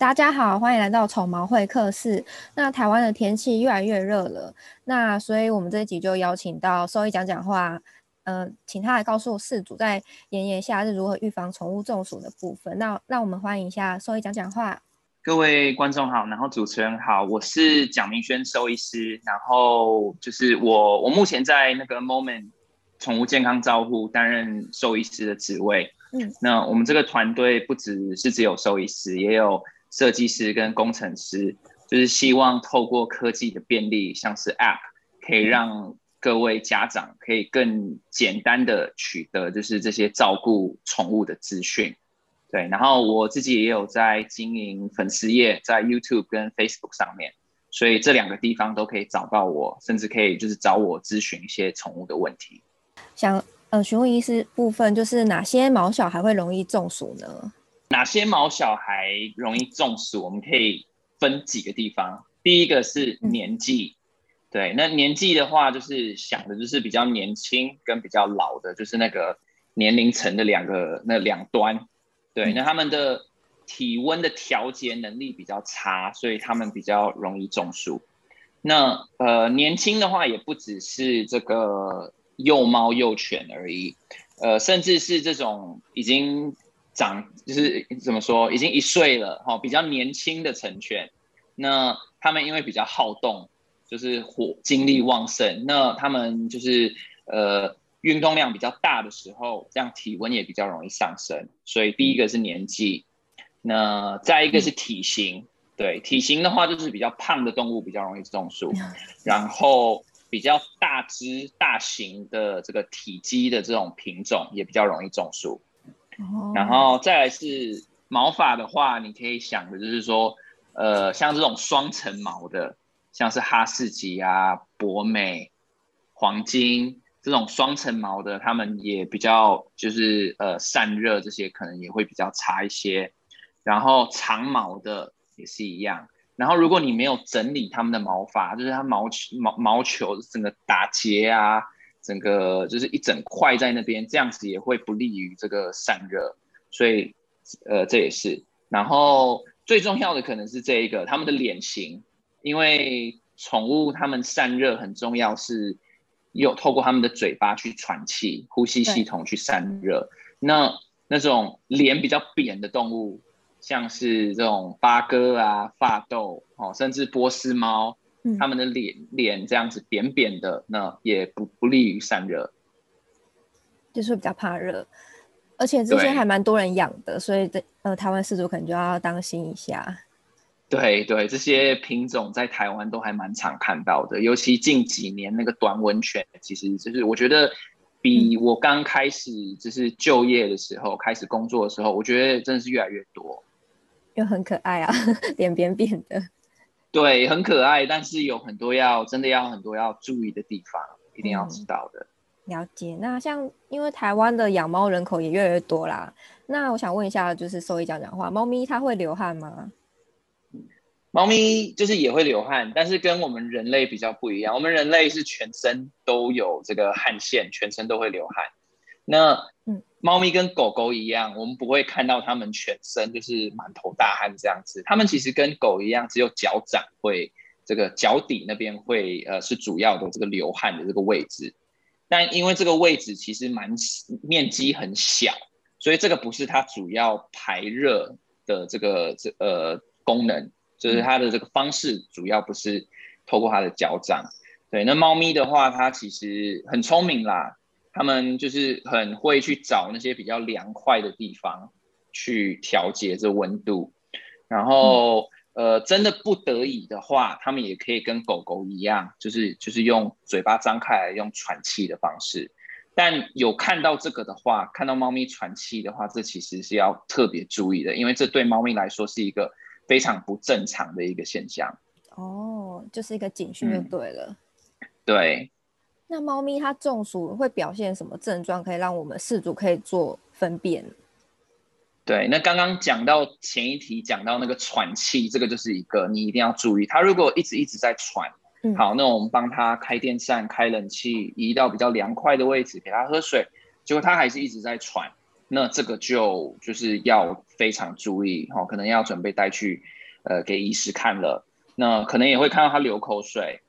大家好，欢迎来到宠毛会客室。那台湾的天气越来越热了，那所以我们这一集就邀请到兽医讲讲话，呃，请他来告诉饲主在炎炎夏日如何预防宠物中暑的部分。那让我们欢迎一下兽医讲讲话。各位观众好，然后主持人好，我是蒋明轩兽医师，然后就是我，我目前在那个 Moment 宠物健康照护担任兽医师的职位。嗯，那我们这个团队不只是只有兽医师，也有。设计师跟工程师就是希望透过科技的便利，像是 App，可以让各位家长可以更简单的取得就是这些照顾宠物的资讯。对，然后我自己也有在经营粉丝页，在 YouTube 跟 Facebook 上面，所以这两个地方都可以找到我，甚至可以就是找我咨询一些宠物的问题。想呃询问医师部分，就是哪些毛小孩会容易中暑呢？哪些毛小孩容易中暑？我们可以分几个地方。第一个是年纪，对，那年纪的话，就是想的就是比较年轻跟比较老的，就是那个年龄层的两个那两端。对，那他们的体温的调节能力比较差，所以他们比较容易中暑。那呃，年轻的话也不只是这个幼猫幼犬而已，呃，甚至是这种已经。长就是怎么说，已经一岁了哈，比较年轻的成犬，那他们因为比较好动，就是火精力旺盛，那他们就是呃运动量比较大的时候，这样体温也比较容易上升。所以第一个是年纪，那再一个是体型，对，体型的话就是比较胖的动物比较容易中暑，然后比较大只大型的这个体积的这种品种也比较容易中暑。然后再来是毛发的话，你可以想的就是说，呃，像这种双层毛的，像是哈士奇啊、博美、黄金这种双层毛的，它们也比较就是呃散热这些可能也会比较差一些。然后长毛的也是一样。然后如果你没有整理它们的毛发，就是它毛球毛毛球整个打结啊。整个就是一整块在那边，这样子也会不利于这个散热，所以呃这也是。然后最重要的可能是这一个，他们的脸型，因为宠物它们散热很重要，是有透过他们的嘴巴去喘气，呼吸系统去散热。那那种脸比较扁的动物，像是这种八哥啊、发斗哦，甚至波斯猫。他们的脸脸这样子扁扁的，那也不不利于散热，就是比较怕热，而且这些还蛮多人养的，所以这呃台湾饲主可能就要当心一下。对对，这些品种在台湾都还蛮常看到的，尤其近几年那个短吻犬，其实就是我觉得比我刚开始就是就业的时候、嗯、开始工作的时候，我觉得真的是越来越多，又很可爱啊，脸扁扁的。对，很可爱，但是有很多要真的要很多要注意的地方，一定要知道的。嗯、了解。那像因为台湾的养猫人口也越来越多啦，那我想问一下，就是兽医讲讲话，猫咪它会流汗吗？猫咪就是也会流汗，但是跟我们人类比较不一样。我们人类是全身都有这个汗腺，全身都会流汗。那嗯。猫咪跟狗狗一样，我们不会看到它们全身就是满头大汗这样子。它们其实跟狗一样，只有脚掌会这个脚底那边会呃是主要的这个流汗的这个位置。但因为这个位置其实蛮面积很小，所以这个不是它主要排热的这个这呃功能，就是它的这个方式主要不是透过它的脚掌。对，那猫咪的话，它其实很聪明啦。他们就是很会去找那些比较凉快的地方去调节这温度，然后呃，真的不得已的话，他们也可以跟狗狗一样，就是就是用嘴巴张开来用喘气的方式。但有看到这个的话，看到猫咪喘气的话，这其实是要特别注意的，因为这对猫咪来说是一个非常不正常的一个现象。哦，就是一个警讯就对了。嗯，对。那猫咪它中暑会表现什么症状？可以让我们饲主可以做分辨。对，那刚刚讲到前一题讲到那个喘气，这个就是一个你一定要注意。它如果一直一直在喘，嗯、好，那我们帮它开电扇、开冷气，移到比较凉快的位置，给它喝水，结果它还是一直在喘，那这个就就是要非常注意哦，可能要准备带去呃给医师看了。那可能也会看到他流口水，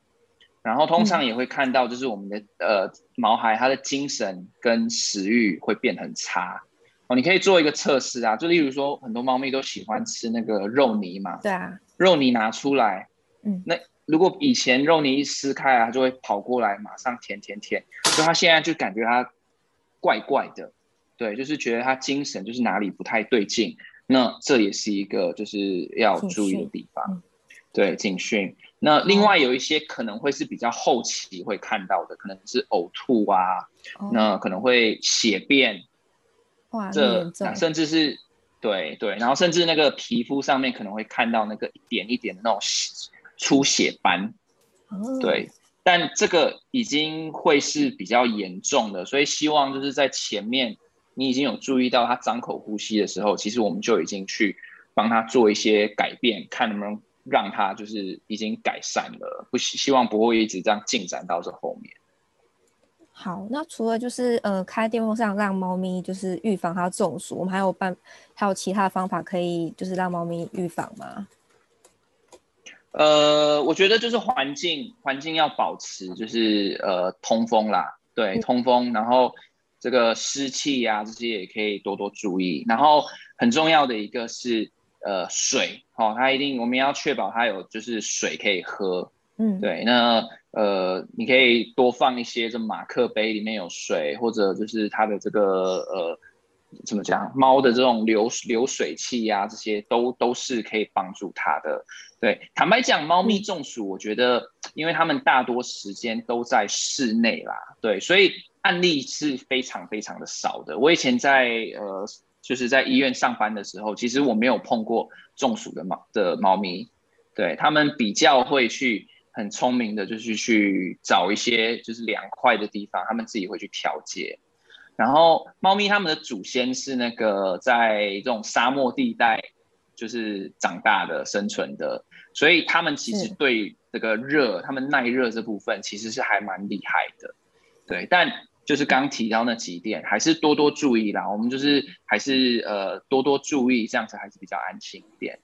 然后通常也会看到就是我们的、嗯、呃毛孩他的精神跟食欲会变很差哦。你可以做一个测试啊，就例如说很多猫咪都喜欢吃那个肉泥嘛，对啊，肉泥拿出来，嗯，那。如果以前肉泥一撕开啊，它就会跑过来，马上舔舔舔。所以它现在就感觉它怪怪的，对，就是觉得它精神就是哪里不太对劲。那这也是一个就是要注意的地方，嗯、对，警讯。那另外有一些可能会是比较后期会看到的，可能是呕吐啊，哦、那可能会血便，哇，这甚至是对对，然后甚至那个皮肤上面可能会看到那个一点一点的那种。出血斑，对，但这个已经会是比较严重的，所以希望就是在前面你已经有注意到他张口呼吸的时候，其实我们就已经去帮他做一些改变，看能不能让它就是已经改善了，不希希望不会一直这样进展到这后面。好，那除了就是呃开电风扇让猫咪就是预防它中暑，我们还有办还有其他方法可以就是让猫咪预防吗？呃，我觉得就是环境环境要保持就是呃通风啦，对，通风，然后这个湿气呀这些也可以多多注意，然后很重要的一个是呃水，好、哦，它一定我们要确保它有就是水可以喝，嗯，对，那呃你可以多放一些这马克杯里面有水，或者就是它的这个呃。怎么讲？猫的这种流流水器呀、啊，这些都都是可以帮助它的。对，坦白讲，猫咪中暑，我觉得，因为它们大多时间都在室内啦，对，所以案例是非常非常的少的。我以前在呃，就是在医院上班的时候，其实我没有碰过中暑的猫的猫咪。对，他们比较会去很聪明的，就是去找一些就是凉快的地方，他们自己会去调节。然后，猫咪它们的祖先是那个在这种沙漠地带就是长大的、生存的，所以它们其实对这个热，它们耐热这部分其实是还蛮厉害的。对，但就是刚提到那几点，还是多多注意啦。我们就是还是呃多多注意，这样子还是比较安心一点。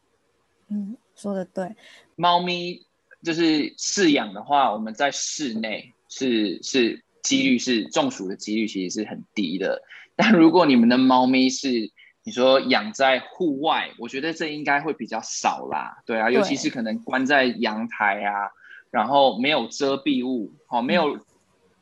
嗯，说的对。猫咪就是饲养的话，我们在室内是是。几率是中暑的几率其实是很低的，但如果你们的猫咪是你说养在户外，我觉得这应该会比较少啦。对啊，尤其是可能关在阳台啊，然后没有遮蔽物，好，没有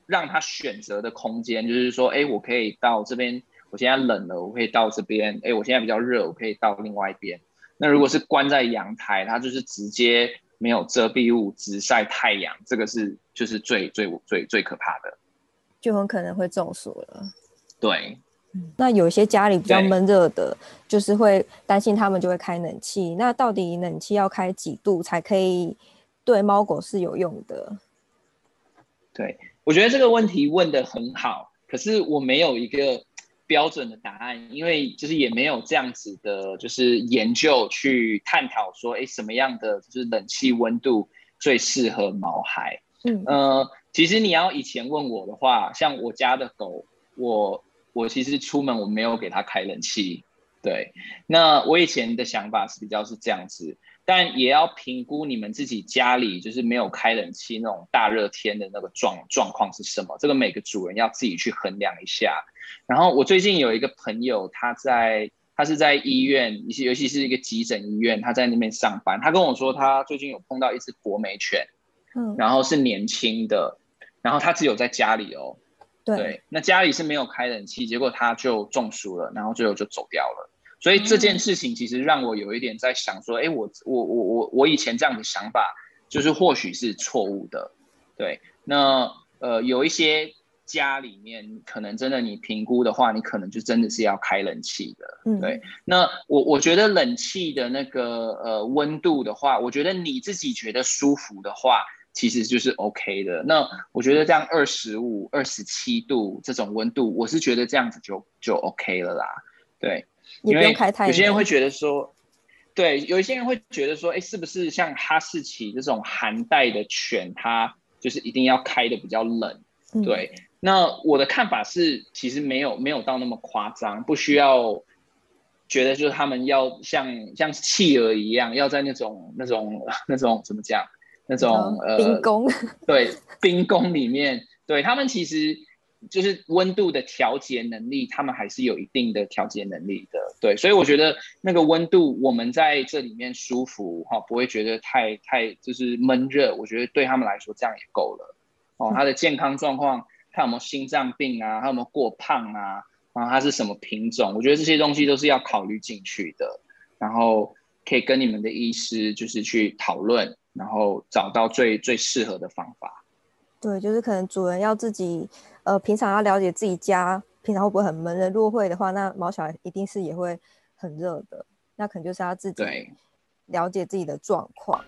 让他选择的空间，就是说，哎，我可以到这边，我现在冷了，我可以到这边，哎，我现在比较热，我可以到另外一边。那如果是关在阳台，它就是直接没有遮蔽物，直晒太阳，这个是就是最最最最可怕的。就很可能会中暑了。对，那有些家里比较闷热的，就是会担心他们就会开冷气。那到底冷气要开几度才可以对猫狗是有用的？对，我觉得这个问题问的很好，可是我没有一个标准的答案，因为就是也没有这样子的，就是研究去探讨说，哎，什么样的就是冷气温度最适合毛孩？嗯呃。其实你要以前问我的话，像我家的狗，我我其实出门我没有给它开冷气，对。那我以前的想法是比较是这样子，但也要评估你们自己家里就是没有开冷气那种大热天的那个状状况是什么，这个每个主人要自己去衡量一下。然后我最近有一个朋友，他在他是在医院，尤其是一个急诊医院，他在那边上班。他跟我说，他最近有碰到一只博美犬，嗯，然后是年轻的。然后他只有在家里哦，对，对，那家里是没有开冷气，结果他就中暑了，然后最后就走掉了。所以这件事情其实让我有一点在想说，哎、嗯，我我我我我以前这样的想法，就是或许是错误的。对，那呃有一些家里面可能真的你评估的话，你可能就真的是要开冷气的。嗯，对。那我我觉得冷气的那个呃温度的话，我觉得你自己觉得舒服的话。其实就是 OK 的。那我觉得这样二十五、二十七度这种温度，我是觉得这样子就就 OK 了啦。对，因为有些人会觉得说，对，有一些人会觉得说，哎，是不是像哈士奇这种寒带的犬，它就是一定要开的比较冷？对。嗯那我的看法是，其实没有没有到那么夸张，不需要觉得就是他们要像像企鹅一样，要在那种那种那种怎么讲，那种呃冰宫，对，冰宫里面，对他们其实。就是温度的调节能力，他们还是有一定的调节能力的，对，所以我觉得那个温度，我们在这里面舒服哈，不会觉得太太就是闷热，我觉得对他们来说这样也够了。哦，他的健康状况，他有没有心脏病啊，他有没有过胖啊，然后他是什么品种，我觉得这些东西都是要考虑进去的，然后可以跟你们的医师就是去讨论，然后找到最最适合的方法。对，就是可能主人要自己。呃，平常要了解自己家平常会不会很闷热，如果会的话，那毛小孩一定是也会很热的，那可能就是要自己了解自己的状况。